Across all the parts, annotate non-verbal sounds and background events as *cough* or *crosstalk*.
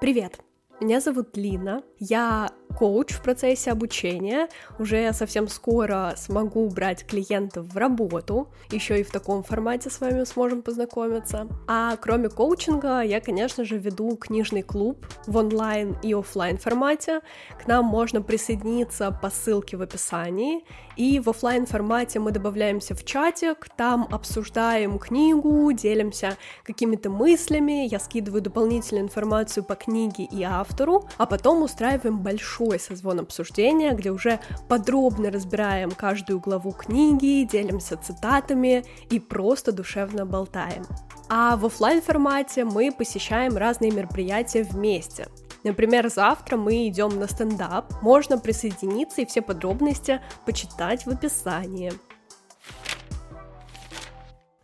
Привет! Меня зовут Лина, я коуч в процессе обучения, уже совсем скоро смогу брать клиентов в работу, еще и в таком формате с вами сможем познакомиться. А кроме коучинга, я, конечно же, веду книжный клуб в онлайн и офлайн формате. К нам можно присоединиться по ссылке в описании, и в офлайн формате мы добавляемся в чатик, там обсуждаем книгу, делимся какими-то мыслями, я скидываю дополнительную информацию по книге и автору, а потом устраиваем большой созвон обсуждения, где уже подробно разбираем каждую главу книги, делимся цитатами и просто душевно болтаем. А в офлайн формате мы посещаем разные мероприятия вместе. Например, завтра мы идем на стендап, можно присоединиться и все подробности почитать в описании.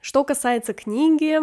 Что касается книги,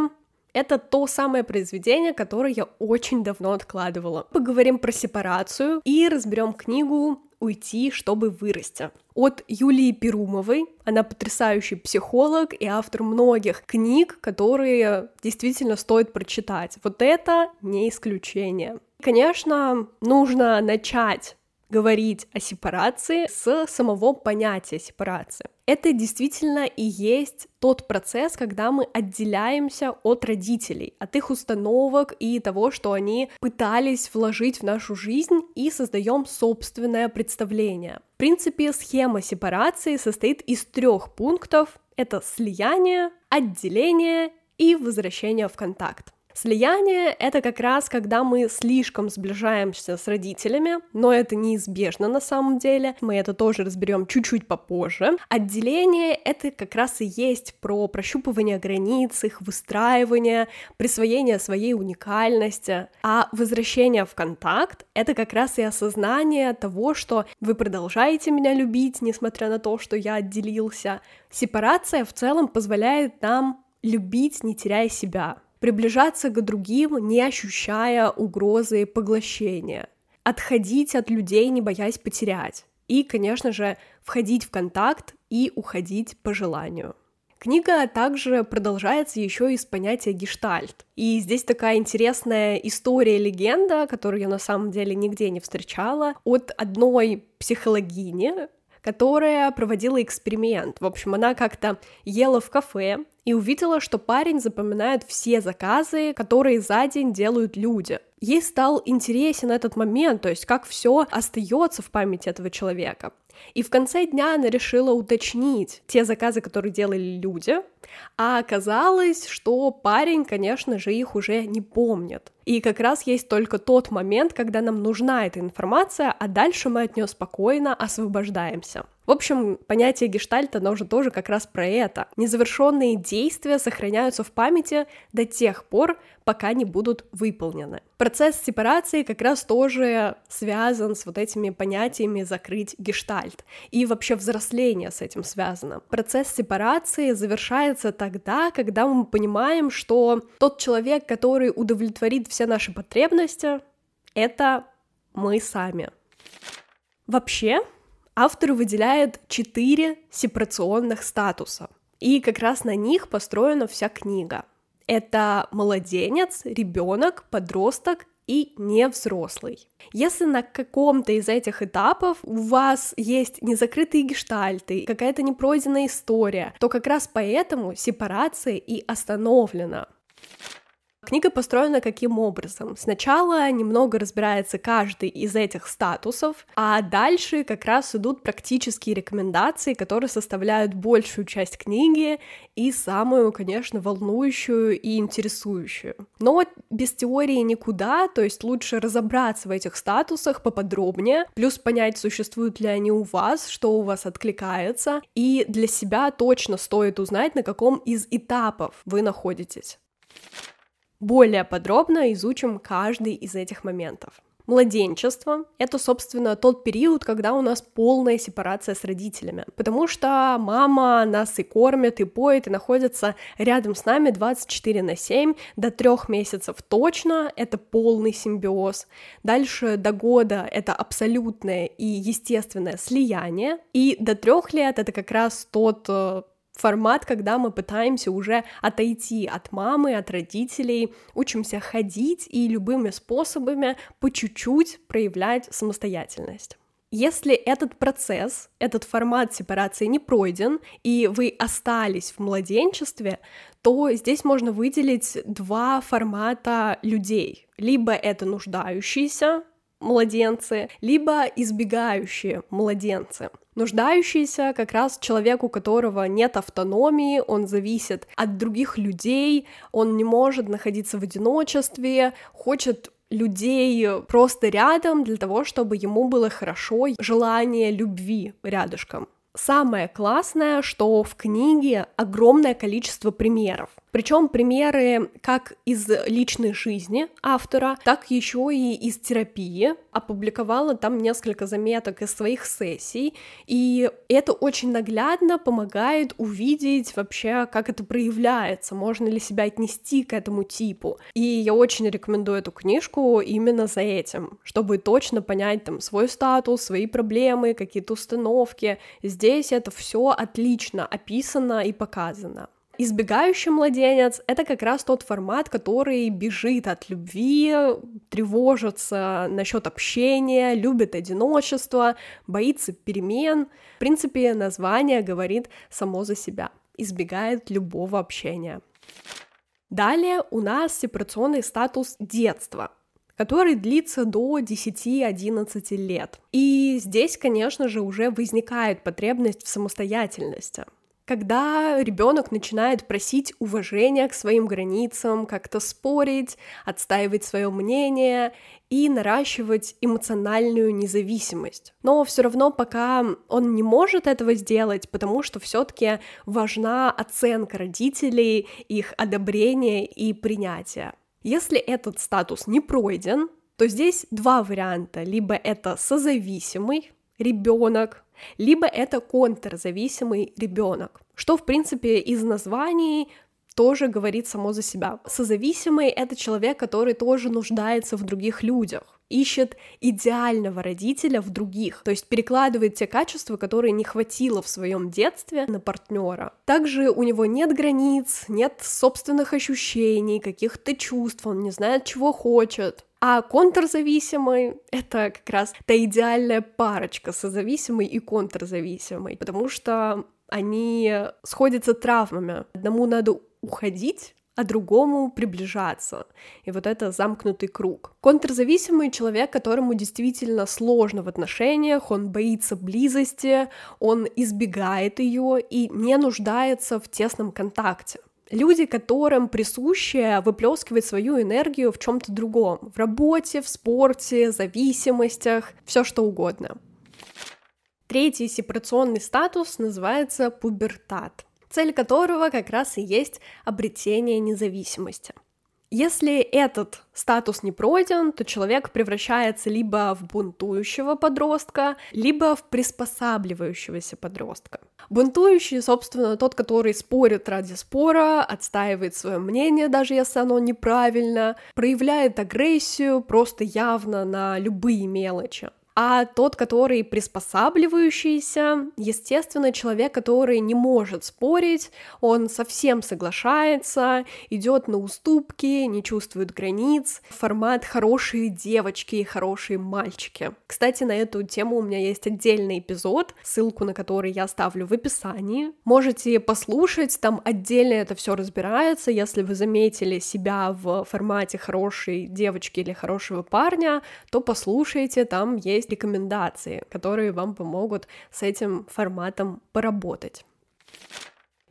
это то самое произведение, которое я очень давно откладывала. Поговорим про сепарацию и разберем книгу «Уйти, чтобы вырасти» от Юлии Перумовой. Она потрясающий психолог и автор многих книг, которые действительно стоит прочитать. Вот это не исключение. Конечно, нужно начать говорить о сепарации с самого понятия сепарации. Это действительно и есть тот процесс, когда мы отделяемся от родителей, от их установок и того, что они пытались вложить в нашу жизнь и создаем собственное представление. В принципе, схема сепарации состоит из трех пунктов. Это слияние, отделение и возвращение в контакт. Слияние — это как раз когда мы слишком сближаемся с родителями, но это неизбежно на самом деле, мы это тоже разберем чуть-чуть попозже. Отделение — это как раз и есть про прощупывание границ, их выстраивание, присвоение своей уникальности, а возвращение в контакт — это как раз и осознание того, что вы продолжаете меня любить, несмотря на то, что я отделился. Сепарация в целом позволяет нам любить, не теряя себя приближаться к другим, не ощущая угрозы поглощения, отходить от людей, не боясь потерять, и, конечно же, входить в контакт и уходить по желанию. Книга также продолжается еще и с понятия гештальт. И здесь такая интересная история-легенда, которую я на самом деле нигде не встречала, от одной психологини, которая проводила эксперимент. В общем, она как-то ела в кафе и увидела, что парень запоминает все заказы, которые за день делают люди. Ей стал интересен этот момент, то есть как все остается в памяти этого человека. И в конце дня она решила уточнить те заказы, которые делали люди, а оказалось, что парень, конечно же, их уже не помнит. И как раз есть только тот момент, когда нам нужна эта информация, а дальше мы от нее спокойно освобождаемся. В общем, понятие гештальта, оно уже тоже как раз про это. Незавершенные действия сохраняются в памяти до тех пор, пока не будут выполнены. Процесс сепарации как раз тоже связан с вот этими понятиями закрыть гештальт. И вообще взросление с этим связано. Процесс сепарации завершается тогда, когда мы понимаем, что тот человек, который удовлетворит все наши потребности, это мы сами. Вообще, автор выделяет четыре сепарационных статуса, и как раз на них построена вся книга. Это младенец, ребенок, подросток и невзрослый. Если на каком-то из этих этапов у вас есть незакрытые гештальты, какая-то непройденная история, то как раз поэтому сепарация и остановлена. Книга построена каким образом? Сначала немного разбирается каждый из этих статусов, а дальше как раз идут практические рекомендации, которые составляют большую часть книги и самую, конечно, волнующую и интересующую. Но без теории никуда, то есть лучше разобраться в этих статусах поподробнее, плюс понять, существуют ли они у вас, что у вас откликается, и для себя точно стоит узнать, на каком из этапов вы находитесь более подробно изучим каждый из этих моментов. Младенчество — это, собственно, тот период, когда у нас полная сепарация с родителями, потому что мама нас и кормит, и поет, и находится рядом с нами 24 на 7, до трех месяцев точно, это полный симбиоз, дальше до года это абсолютное и естественное слияние, и до трех лет это как раз тот э, формат, когда мы пытаемся уже отойти от мамы, от родителей, учимся ходить и любыми способами по чуть-чуть проявлять самостоятельность. Если этот процесс, этот формат сепарации не пройден, и вы остались в младенчестве, то здесь можно выделить два формата людей. Либо это нуждающиеся младенцы, либо избегающие младенцы. Нуждающийся как раз человек, у которого нет автономии, он зависит от других людей, он не может находиться в одиночестве, хочет людей просто рядом для того, чтобы ему было хорошо, желание любви рядышком. Самое классное, что в книге огромное количество примеров. Причем примеры как из личной жизни автора, так еще и из терапии. Опубликовала там несколько заметок из своих сессий, и это очень наглядно помогает увидеть вообще, как это проявляется, можно ли себя отнести к этому типу. И я очень рекомендую эту книжку именно за этим, чтобы точно понять там свой статус, свои проблемы, какие-то установки. Здесь это все отлично описано и показано. Избегающий младенец — это как раз тот формат, который бежит от любви, тревожится насчет общения, любит одиночество, боится перемен. В принципе, название говорит само за себя. Избегает любого общения. Далее у нас сепарационный статус детства, который длится до 10-11 лет. И здесь, конечно же, уже возникает потребность в самостоятельности — когда ребенок начинает просить уважения к своим границам, как-то спорить, отстаивать свое мнение и наращивать эмоциональную независимость. Но все равно пока он не может этого сделать, потому что все-таки важна оценка родителей, их одобрение и принятие. Если этот статус не пройден, то здесь два варианта. Либо это созависимый ребенок, либо это контрзависимый ребенок, что, в принципе, из названий тоже говорит само за себя. Созависимый — это человек, который тоже нуждается в других людях, ищет идеального родителя в других, то есть перекладывает те качества, которые не хватило в своем детстве на партнера. Также у него нет границ, нет собственных ощущений, каких-то чувств, он не знает, чего хочет. А контрзависимый — это как раз та идеальная парочка созависимый и контрзависимый, потому что они сходятся травмами. Одному надо уходить, а другому приближаться. И вот это замкнутый круг. Контрзависимый человек, которому действительно сложно в отношениях, он боится близости, он избегает ее и не нуждается в тесном контакте. Люди, которым присуще выплескивать свою энергию в чем-то другом, в работе, в спорте, зависимостях, все что угодно. Третий сепарационный статус называется пубертат, цель которого как раз и есть обретение независимости. Если этот статус не пройден, то человек превращается либо в бунтующего подростка, либо в приспосабливающегося подростка. Бунтующий, собственно, тот, который спорит ради спора, отстаивает свое мнение, даже если оно неправильно, проявляет агрессию просто явно на любые мелочи. А тот, который приспосабливающийся, естественно, человек, который не может спорить, он совсем соглашается, идет на уступки, не чувствует границ, формат хорошие девочки и хорошие мальчики. Кстати, на эту тему у меня есть отдельный эпизод, ссылку на который я оставлю в описании. Можете послушать, там отдельно это все разбирается, если вы заметили себя в формате хорошей девочки или хорошего парня, то послушайте, там есть есть рекомендации, которые вам помогут с этим форматом поработать.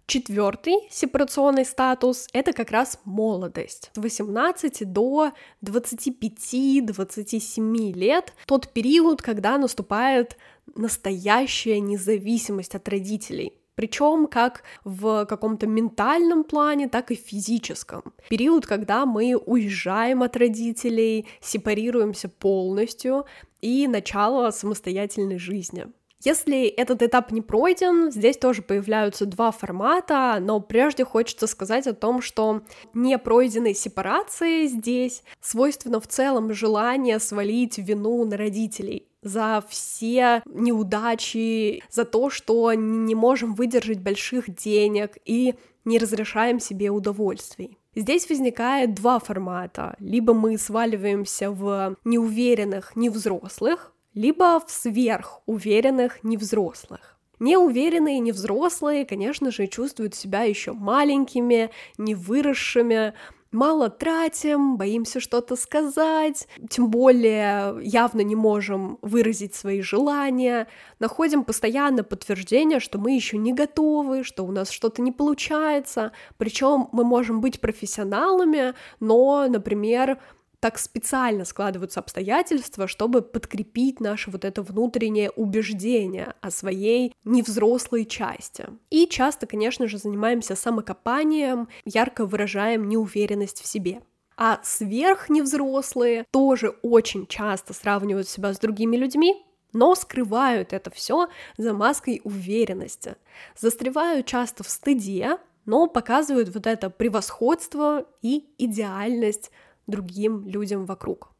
Четвертый сепарационный статус — это как раз молодость. С 18 до 25-27 лет — тот период, когда наступает настоящая независимость от родителей. Причем как в каком-то ментальном плане, так и физическом. Период, когда мы уезжаем от родителей, сепарируемся полностью, и начало самостоятельной жизни. Если этот этап не пройден, здесь тоже появляются два формата, но прежде хочется сказать о том, что не пройденной сепарации здесь свойственно в целом желание свалить вину на родителей за все неудачи, за то, что не можем выдержать больших денег и не разрешаем себе удовольствий. Здесь возникает два формата. Либо мы сваливаемся в неуверенных невзрослых, либо в сверхуверенных невзрослых. Неуверенные невзрослые, конечно же, чувствуют себя еще маленькими, невыросшими, мало тратим, боимся что-то сказать, тем более явно не можем выразить свои желания, находим постоянно подтверждение, что мы еще не готовы, что у нас что-то не получается, причем мы можем быть профессионалами, но, например, так специально складываются обстоятельства, чтобы подкрепить наше вот это внутреннее убеждение о своей невзрослой части. И часто, конечно же, занимаемся самокопанием, ярко выражаем неуверенность в себе. А сверхневзрослые тоже очень часто сравнивают себя с другими людьми, но скрывают это все за маской уверенности, застревают часто в стыде, но показывают вот это превосходство и идеальность другим людям вокруг.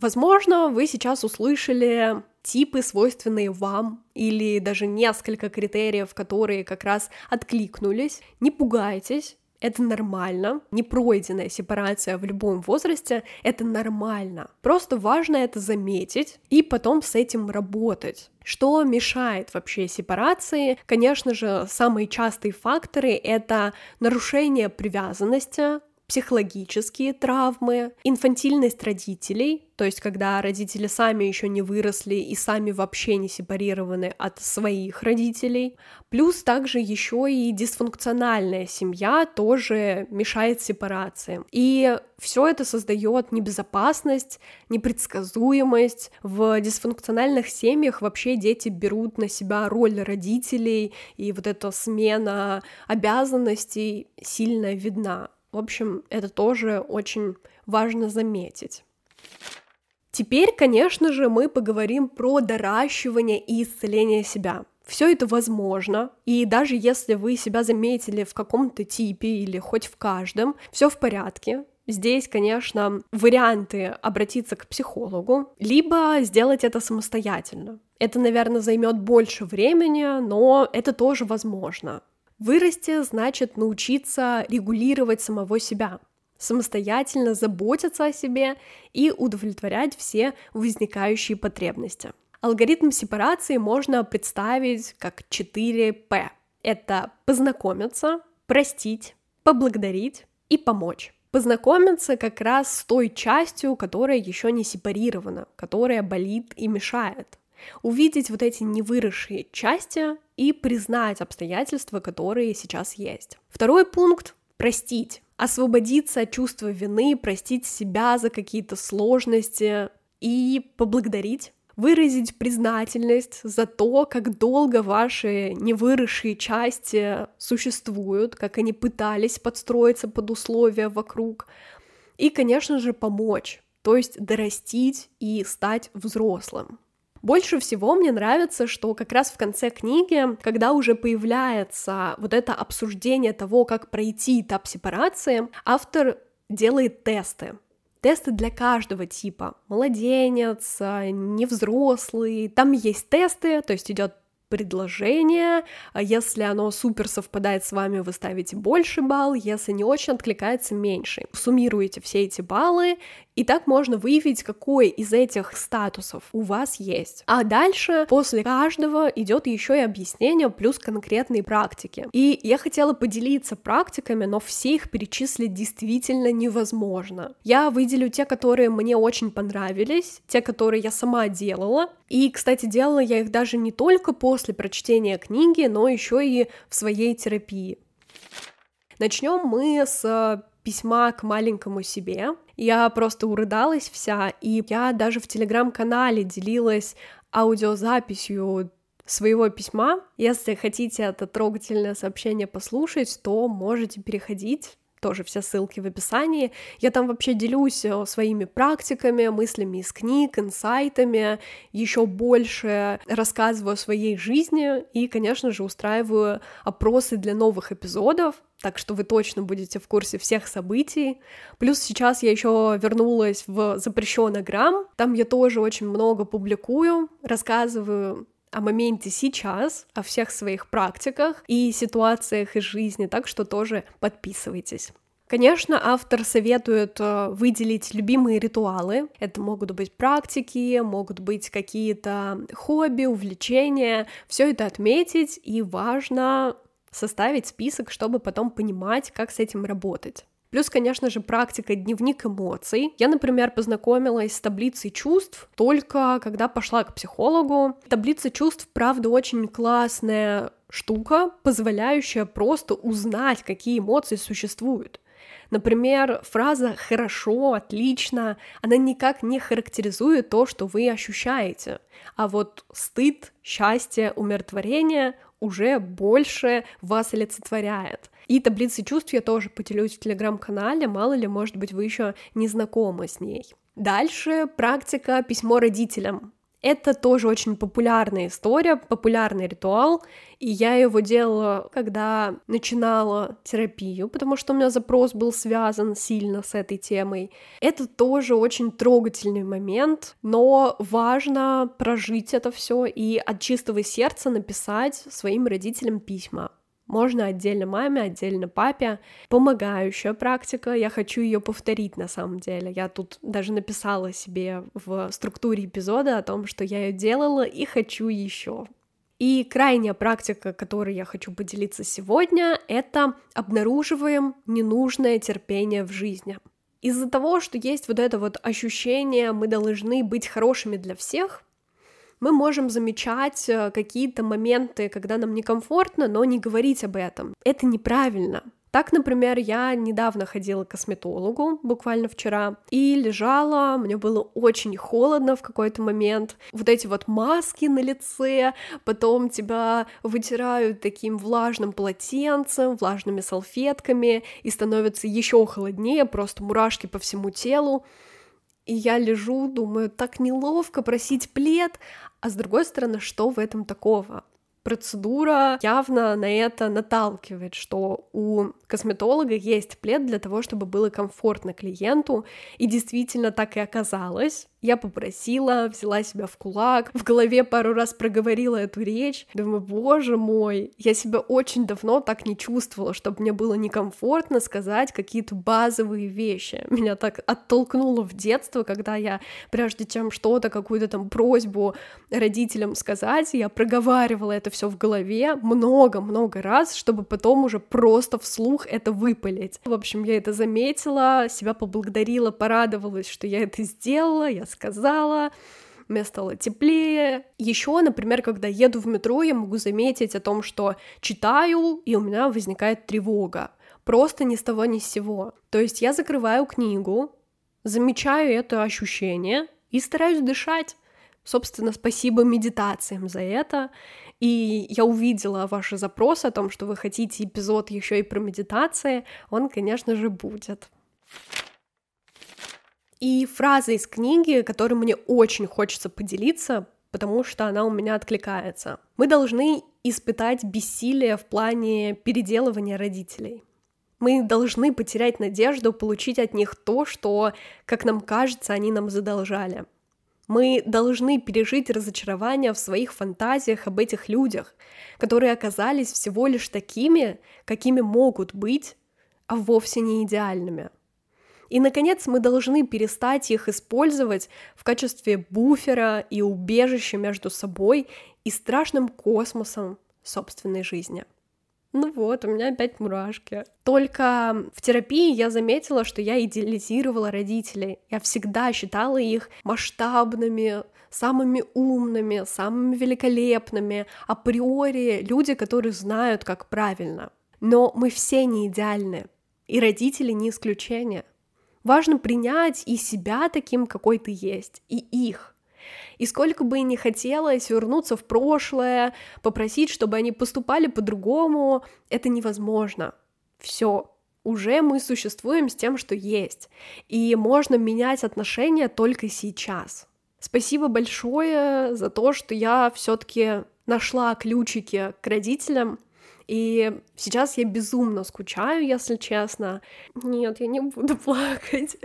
Возможно, вы сейчас услышали типы, свойственные вам, или даже несколько критериев, которые как раз откликнулись. Не пугайтесь, это нормально. Непройденная сепарация в любом возрасте — это нормально. Просто важно это заметить и потом с этим работать. Что мешает вообще сепарации? Конечно же, самые частые факторы — это нарушение привязанности, психологические травмы, инфантильность родителей, то есть когда родители сами еще не выросли и сами вообще не сепарированы от своих родителей, плюс также еще и дисфункциональная семья тоже мешает сепарации. И все это создает небезопасность, непредсказуемость. В дисфункциональных семьях вообще дети берут на себя роль родителей, и вот эта смена обязанностей сильно видна. В общем, это тоже очень важно заметить. Теперь, конечно же, мы поговорим про доращивание и исцеление себя. Все это возможно, и даже если вы себя заметили в каком-то типе или хоть в каждом, все в порядке. Здесь, конечно, варианты обратиться к психологу, либо сделать это самостоятельно. Это, наверное, займет больше времени, но это тоже возможно. Вырасти значит научиться регулировать самого себя, самостоятельно заботиться о себе и удовлетворять все возникающие потребности. Алгоритм сепарации можно представить как 4П. Это познакомиться, простить, поблагодарить и помочь. Познакомиться как раз с той частью, которая еще не сепарирована, которая болит и мешает увидеть вот эти невыросшие части и признать обстоятельства, которые сейчас есть. Второй пункт — простить. Освободиться от чувства вины, простить себя за какие-то сложности и поблагодарить выразить признательность за то, как долго ваши невыросшие части существуют, как они пытались подстроиться под условия вокруг, и, конечно же, помочь, то есть дорастить и стать взрослым. Больше всего мне нравится, что как раз в конце книги, когда уже появляется вот это обсуждение того, как пройти этап сепарации, автор делает тесты. Тесты для каждого типа. Младенец, невзрослый. Там есть тесты, то есть идет предложение. Если оно супер совпадает с вами, вы ставите больше балл, если не очень откликается меньше. Суммируете все эти баллы, и так можно выявить, какой из этих статусов у вас есть. А дальше, после каждого, идет еще и объяснение плюс конкретные практики. И я хотела поделиться практиками, но все их перечислить действительно невозможно. Я выделю те, которые мне очень понравились, те, которые я сама делала. И, кстати, делала я их даже не только после прочтения книги, но еще и в своей терапии. Начнем мы с письма к маленькому себе. Я просто урыдалась вся, и я даже в телеграм-канале делилась аудиозаписью своего письма. Если хотите это трогательное сообщение послушать, то можете переходить тоже все ссылки в описании. Я там вообще делюсь э, своими практиками, мыслями из книг, инсайтами, еще больше рассказываю о своей жизни и, конечно же, устраиваю опросы для новых эпизодов. так что вы точно будете в курсе всех событий. Плюс сейчас я еще вернулась в запрещенный грамм, там я тоже очень много публикую, рассказываю о моменте сейчас, о всех своих практиках и ситуациях из жизни, так что тоже подписывайтесь. Конечно, автор советует э, выделить любимые ритуалы. Это могут быть практики, могут быть какие-то хобби, увлечения. Все это отметить, и важно составить список, чтобы потом понимать, как с этим работать. Плюс, конечно же, практика дневник эмоций. Я, например, познакомилась с таблицей чувств только когда пошла к психологу. Таблица чувств, правда, очень классная штука, позволяющая просто узнать, какие эмоции существуют. Например, фраза «хорошо», «отлично», она никак не характеризует то, что вы ощущаете. А вот стыд, счастье, умиротворение уже больше вас олицетворяет. И таблицы чувств я тоже поделюсь в телеграм-канале, мало ли, может быть, вы еще не знакомы с ней. Дальше практика письмо родителям. Это тоже очень популярная история, популярный ритуал, и я его делала, когда начинала терапию, потому что у меня запрос был связан сильно с этой темой. Это тоже очень трогательный момент, но важно прожить это все и от чистого сердца написать своим родителям письма. Можно отдельно маме, отдельно папе. Помогающая практика, я хочу ее повторить на самом деле. Я тут даже написала себе в структуре эпизода о том, что я ее делала и хочу еще. И крайняя практика, которой я хочу поделиться сегодня, это обнаруживаем ненужное терпение в жизни. Из-за того, что есть вот это вот ощущение, мы должны быть хорошими для всех, мы можем замечать э, какие-то моменты, когда нам некомфортно, но не говорить об этом. Это неправильно. Так, например, я недавно ходила к косметологу, буквально вчера, и лежала, мне было очень холодно в какой-то момент. Вот эти вот маски на лице, потом тебя вытирают таким влажным полотенцем, влажными салфетками, и становится еще холоднее, просто мурашки по всему телу. И я лежу, думаю, так неловко просить плед, а с другой стороны, что в этом такого? Процедура явно на это наталкивает, что у косметолога есть плед для того, чтобы было комфортно клиенту, и действительно так и оказалось. Я попросила, взяла себя в кулак, в голове пару раз проговорила эту речь. Думаю, боже мой, я себя очень давно так не чувствовала, чтобы мне было некомфортно сказать какие-то базовые вещи. Меня так оттолкнуло в детство, когда я, прежде чем что-то, какую-то там просьбу родителям сказать, я проговаривала это все в голове много-много раз, чтобы потом уже просто вслух это выпалить. В общем, я это заметила, себя поблагодарила, порадовалась, что я это сделала, я сказала, мне стало теплее. Еще, например, когда еду в метро, я могу заметить о том, что читаю, и у меня возникает тревога. Просто ни с того ни с сего. То есть я закрываю книгу, замечаю это ощущение и стараюсь дышать. Собственно, спасибо медитациям за это. И я увидела ваши запросы о том, что вы хотите эпизод еще и про медитации. Он, конечно же, будет. И фраза из книги, которой мне очень хочется поделиться, потому что она у меня откликается. Мы должны испытать бессилие в плане переделывания родителей. Мы должны потерять надежду получить от них то, что, как нам кажется, они нам задолжали. Мы должны пережить разочарование в своих фантазиях об этих людях, которые оказались всего лишь такими, какими могут быть, а вовсе не идеальными — и, наконец, мы должны перестать их использовать в качестве буфера и убежища между собой и страшным космосом собственной жизни. Ну вот, у меня опять мурашки. Только в терапии я заметила, что я идеализировала родителей. Я всегда считала их масштабными, самыми умными, самыми великолепными, априори люди, которые знают, как правильно. Но мы все не идеальны, и родители не исключение. Важно принять и себя таким, какой ты есть, и их. И сколько бы и не хотелось вернуться в прошлое, попросить, чтобы они поступали по-другому, это невозможно. Все, уже мы существуем с тем, что есть. И можно менять отношения только сейчас. Спасибо большое за то, что я все-таки нашла ключики к родителям И сейчас я безумно скучаю, если честно. Нет, я не буду *laughs* плакать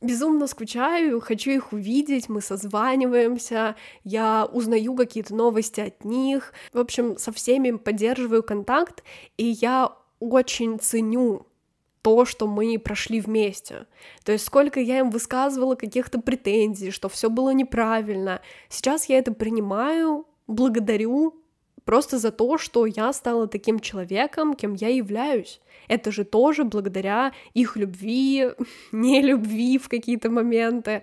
безумно скучаю, хочу их увидеть, мы созваниваемся, я узнаю какие-то новости от них, в общем, со всеми поддерживаю контакт, и я очень ценю то, что мы прошли вместе. То есть сколько я им высказывала каких-то претензий, что все было неправильно. Сейчас я это принимаю, благодарю просто за то, что я стала таким человеком, кем я являюсь. Это же тоже благодаря их любви, *laughs* не любви в какие-то моменты.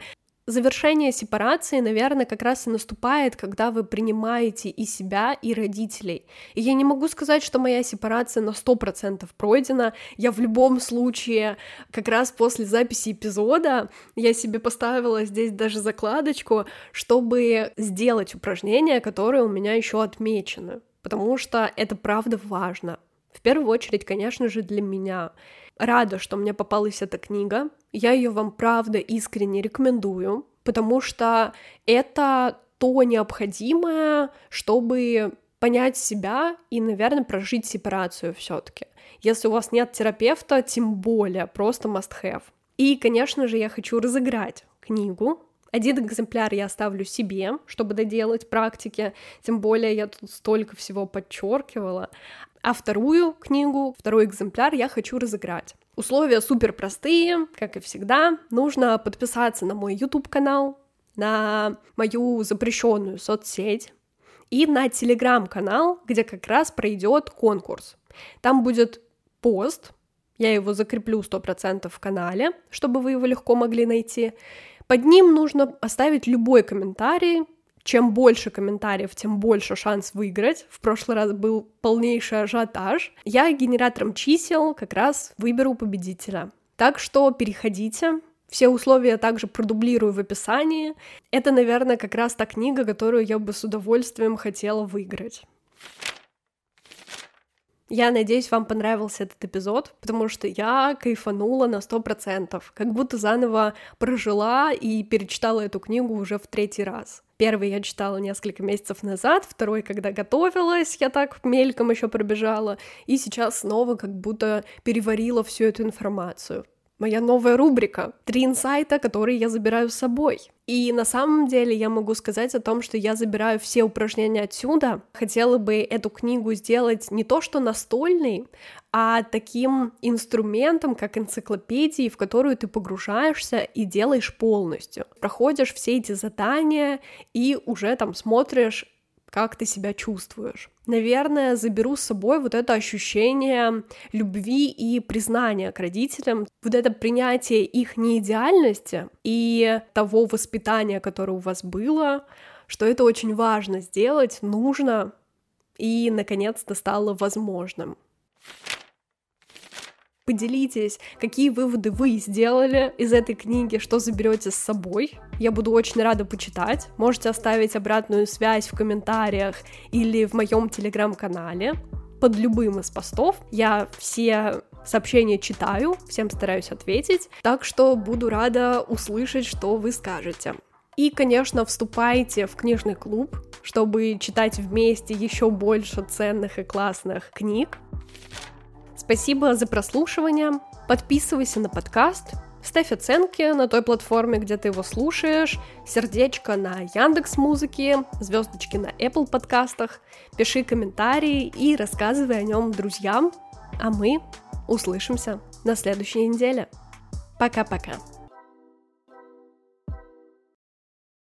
Завершение сепарации, наверное, как раз и наступает, когда вы принимаете и себя, и родителей. И я не могу сказать, что моя сепарация на 100% пройдена. Я в любом случае, как раз после записи эпизода, я себе поставила здесь даже закладочку, чтобы сделать упражнения, которые у меня еще отмечены. Потому что это правда важно. В первую очередь, конечно же, для меня. Рада, что мне попалась эта книга. Я ее вам правда искренне рекомендую, потому что это то необходимое, чтобы понять себя и, наверное, прожить сепарацию все-таки. Если у вас нет терапевта, тем более, просто must have. И, конечно же, я хочу разыграть книгу. Один экземпляр я оставлю себе, чтобы доделать практики, тем более я тут столько всего подчеркивала. А вторую книгу, второй экземпляр я хочу разыграть. Условия супер простые, как и всегда. Нужно подписаться на мой YouTube канал, на мою запрещенную соцсеть и на телеграм-канал, где как раз пройдет конкурс. Там будет пост, я его закреплю 100% в канале, чтобы вы его легко могли найти. Под ним нужно оставить любой комментарий, чем больше комментариев, тем больше шанс выиграть. В прошлый раз был полнейший ажиотаж. Я генератором чисел как раз выберу победителя. Так что переходите, все условия также продублирую в описании. Это, наверное, как раз та книга, которую я бы с удовольствием хотела выиграть. Я надеюсь, вам понравился этот эпизод, потому что я кайфанула на сто процентов, как будто заново прожила и перечитала эту книгу уже в третий раз. Первый я читала несколько месяцев назад, второй, когда готовилась, я так мельком еще пробежала, и сейчас снова как будто переварила всю эту информацию моя новая рубрика «Три инсайта, которые я забираю с собой». И на самом деле я могу сказать о том, что я забираю все упражнения отсюда. Хотела бы эту книгу сделать не то что настольной, а таким инструментом, как энциклопедией, в которую ты погружаешься и делаешь полностью. Проходишь все эти задания и уже там смотришь как ты себя чувствуешь. Наверное, заберу с собой вот это ощущение любви и признания к родителям, вот это принятие их неидеальности и того воспитания, которое у вас было, что это очень важно сделать, нужно и, наконец-то, стало возможным. Поделитесь, какие выводы вы сделали из этой книги, что заберете с собой. Я буду очень рада почитать. Можете оставить обратную связь в комментариях или в моем телеграм-канале под любым из постов. Я все сообщения читаю, всем стараюсь ответить, так что буду рада услышать, что вы скажете. И, конечно, вступайте в книжный клуб, чтобы читать вместе еще больше ценных и классных книг. Спасибо за прослушивание. Подписывайся на подкаст, ставь оценки на той платформе, где ты его слушаешь, сердечко на Яндекс Музыке, звездочки на Apple подкастах, пиши комментарии и рассказывай о нем друзьям. А мы услышимся на следующей неделе. Пока-пока.